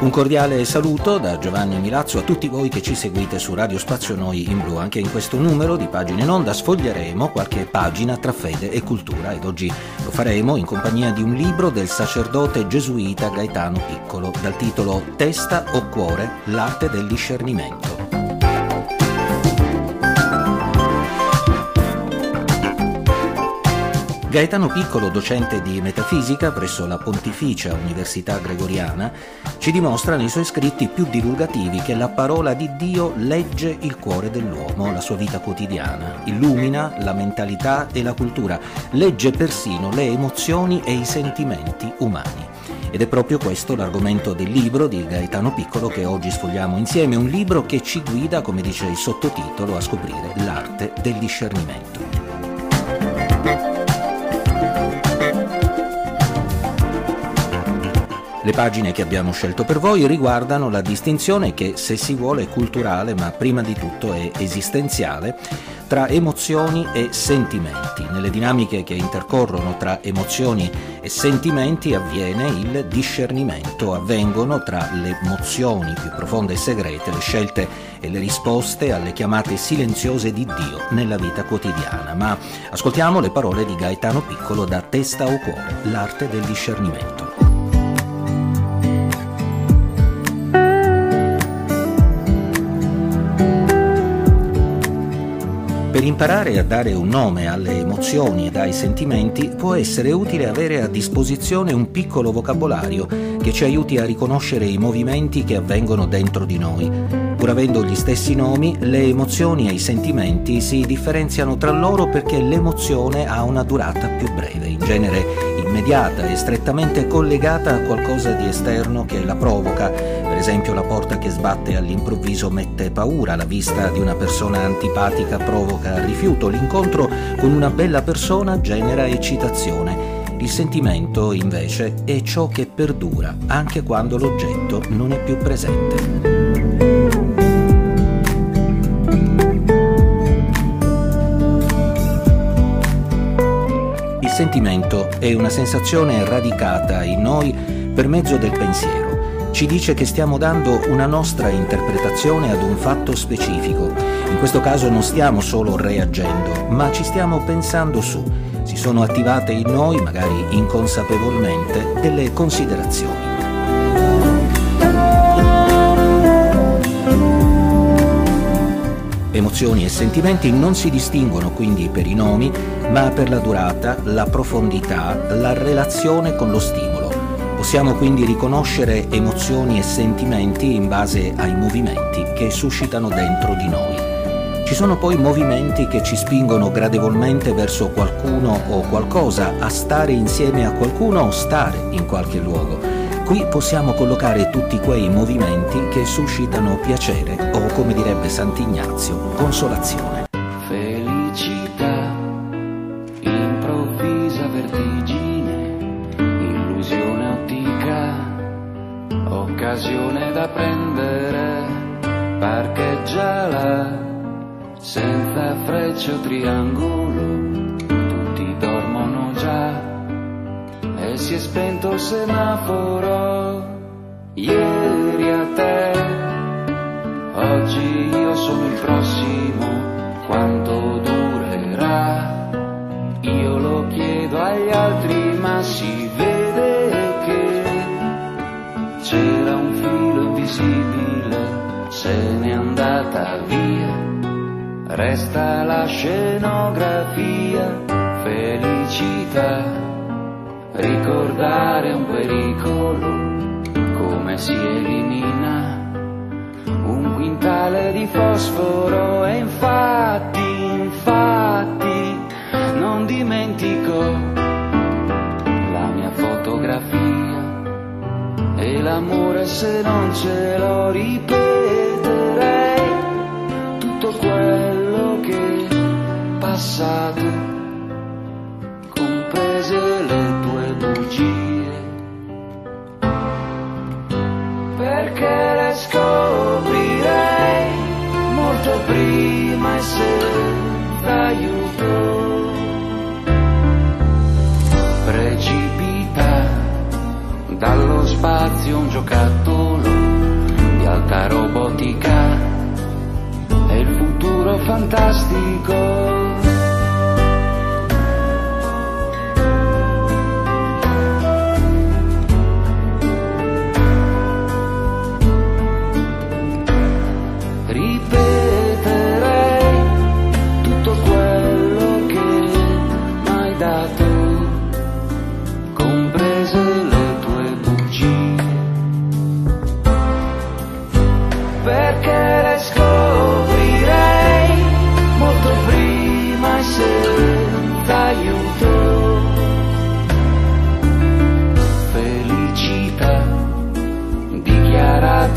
Un cordiale saluto da Giovanni Milazzo a tutti voi che ci seguite su Radio Spazio Noi in Blu. Anche in questo numero di pagine in onda sfoglieremo qualche pagina tra fede e cultura ed oggi lo faremo in compagnia di un libro del sacerdote gesuita Gaetano Piccolo dal titolo Testa o cuore, l'arte del discernimento. Gaetano Piccolo, docente di metafisica presso la Pontificia Università Gregoriana, ci dimostra nei suoi scritti più divulgativi che la parola di Dio legge il cuore dell'uomo, la sua vita quotidiana, illumina la mentalità e la cultura, legge persino le emozioni e i sentimenti umani. Ed è proprio questo l'argomento del libro di Gaetano Piccolo che oggi sfogliamo insieme, un libro che ci guida, come dice il sottotitolo, a scoprire l'arte del discernimento. Le pagine che abbiamo scelto per voi riguardano la distinzione che, se si vuole, è culturale, ma prima di tutto è esistenziale, tra emozioni e sentimenti. Nelle dinamiche che intercorrono tra emozioni e sentimenti avviene il discernimento, avvengono tra le emozioni più profonde e segrete le scelte e le risposte alle chiamate silenziose di Dio nella vita quotidiana. Ma ascoltiamo le parole di Gaetano Piccolo da Testa o Cuore, l'arte del discernimento. Imparare a dare un nome alle emozioni ed ai sentimenti può essere utile avere a disposizione un piccolo vocabolario che ci aiuti a riconoscere i movimenti che avvengono dentro di noi. Pur avendo gli stessi nomi, le emozioni e i sentimenti si differenziano tra loro perché l'emozione ha una durata più breve, in genere immediata e strettamente collegata a qualcosa di esterno che la provoca esempio la porta che sbatte all'improvviso mette paura, la vista di una persona antipatica provoca rifiuto, l'incontro con una bella persona genera eccitazione. Il sentimento, invece, è ciò che perdura anche quando l'oggetto non è più presente. Il sentimento è una sensazione radicata in noi per mezzo del pensiero ci dice che stiamo dando una nostra interpretazione ad un fatto specifico. In questo caso non stiamo solo reagendo, ma ci stiamo pensando su. Si sono attivate in noi, magari inconsapevolmente, delle considerazioni. Emozioni e sentimenti non si distinguono quindi per i nomi, ma per la durata, la profondità, la relazione con lo stimolo. Possiamo quindi riconoscere emozioni e sentimenti in base ai movimenti che suscitano dentro di noi. Ci sono poi movimenti che ci spingono gradevolmente verso qualcuno o qualcosa, a stare insieme a qualcuno o stare in qualche luogo. Qui possiamo collocare tutti quei movimenti che suscitano piacere o, come direbbe Sant'Ignazio, consolazione. Si è spento il semaforo. Ieri a te, oggi io sono il prossimo, quanto durerà? Io lo chiedo agli altri, ma si vede che c'era un filo invisibile, se n'è andata via, resta la scenografia, felicità, ricordare un pericolo, come si elimina un quintale di fosforo. E infatti, infatti, non dimentico la mia fotografia e l'amore se non ce lo ripeterei. Tutto quello che è passato che la scoprirei molto prima e se aiuto. Precipita dallo spazio un giocattolo di alta robotica e il futuro fantastico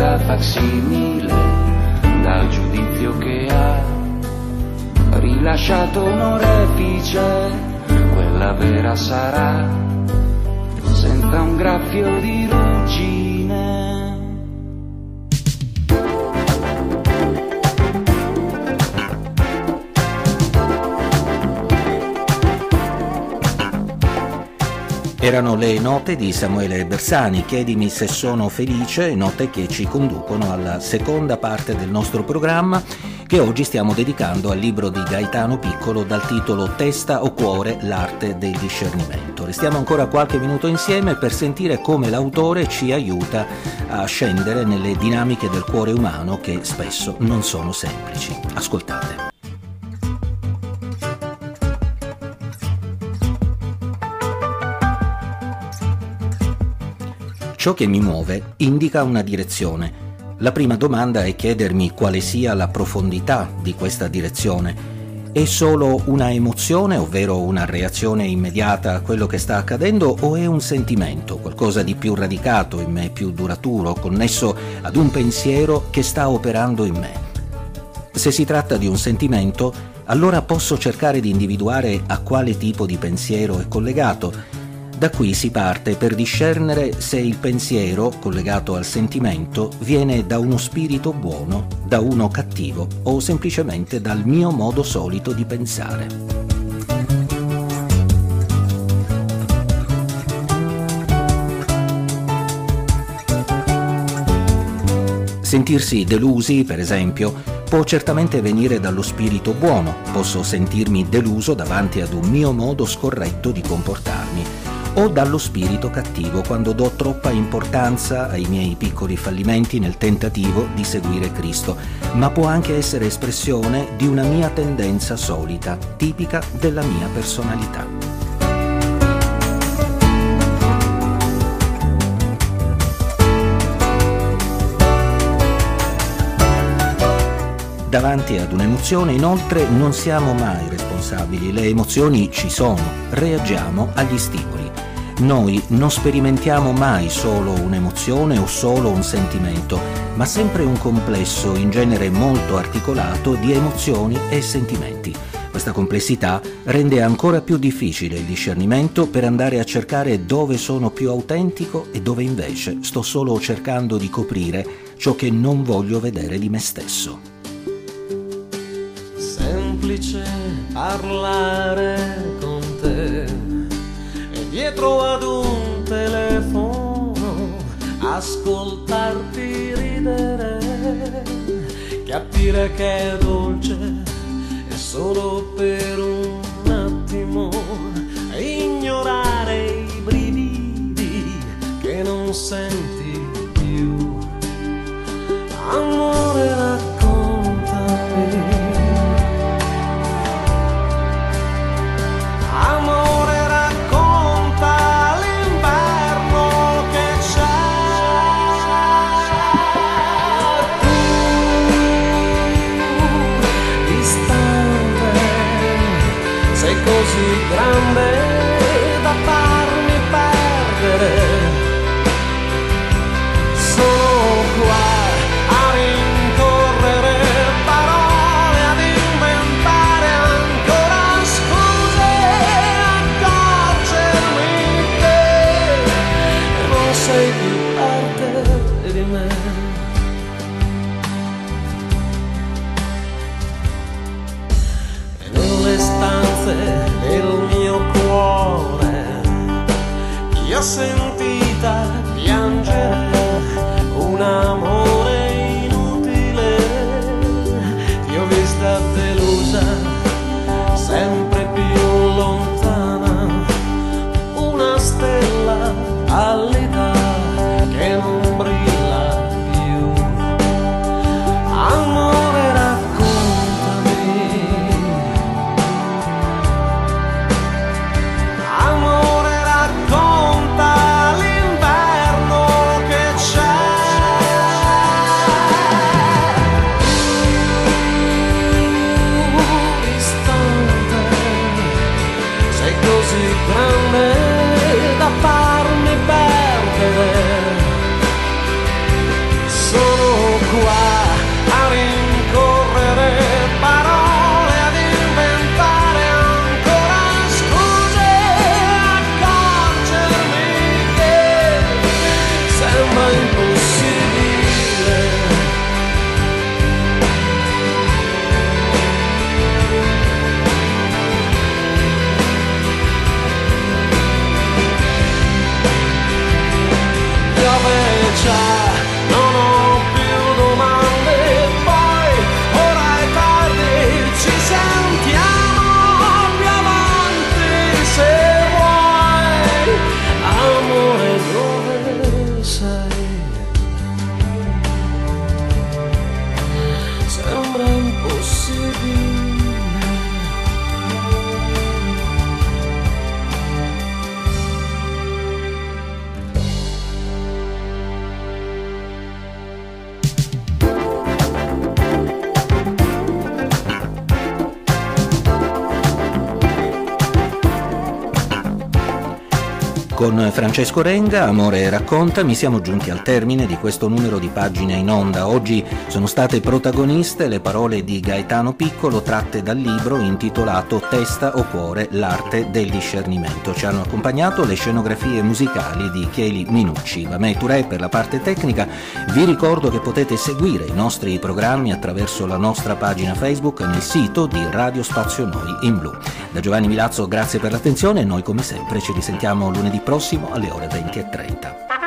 dichiarata facsimile dal giudizio che ha rilasciato un orefice, quella vera sarà, senza un graffio di ruggine. Erano le note di Samuele Bersani, chiedimi se sono felice, note che ci conducono alla seconda parte del nostro programma che oggi stiamo dedicando al libro di Gaetano Piccolo dal titolo Testa o cuore, l'arte del discernimento. Restiamo ancora qualche minuto insieme per sentire come l'autore ci aiuta a scendere nelle dinamiche del cuore umano che spesso non sono semplici. Ascoltate. Ciò che mi muove indica una direzione. La prima domanda è chiedermi quale sia la profondità di questa direzione. È solo una emozione, ovvero una reazione immediata a quello che sta accadendo, o è un sentimento, qualcosa di più radicato in me, più duraturo, connesso ad un pensiero che sta operando in me? Se si tratta di un sentimento, allora posso cercare di individuare a quale tipo di pensiero è collegato da qui si parte per discernere se il pensiero, collegato al sentimento, viene da uno spirito buono, da uno cattivo o semplicemente dal mio modo solito di pensare. Sentirsi delusi, per esempio, può certamente venire dallo spirito buono, posso sentirmi deluso davanti ad un mio modo scorretto di comportarmi o dallo spirito cattivo quando do troppa importanza ai miei piccoli fallimenti nel tentativo di seguire Cristo, ma può anche essere espressione di una mia tendenza solita, tipica della mia personalità. Davanti ad un'emozione inoltre non siamo mai responsabili, le emozioni ci sono, reagiamo agli stimoli. Noi non sperimentiamo mai solo un'emozione o solo un sentimento, ma sempre un complesso, in genere molto articolato, di emozioni e sentimenti. Questa complessità rende ancora più difficile il discernimento per andare a cercare dove sono più autentico e dove invece sto solo cercando di coprire ciò che non voglio vedere di me stesso semplice parlare con te dietro ad un telefono ascoltarti ridere, capire che è dolce è solo per un attimo, ignorare i brividi che non senti più. Amore grande sem um Con Francesco Renga, Amore racconta, mi siamo giunti al termine di questo numero di pagine in onda. Oggi sono state protagoniste le parole di Gaetano Piccolo tratte dal libro intitolato Testa o cuore, l'arte del discernimento. Ci hanno accompagnato le scenografie musicali di Cheli Minucci. Va me Touré per la parte tecnica. Vi ricordo che potete seguire i nostri programmi attraverso la nostra pagina Facebook nel sito di Radio Spazio Noi in Blu. Da Giovanni Milazzo grazie per l'attenzione e noi come sempre ci risentiamo lunedì prossimo alle ore 20.30.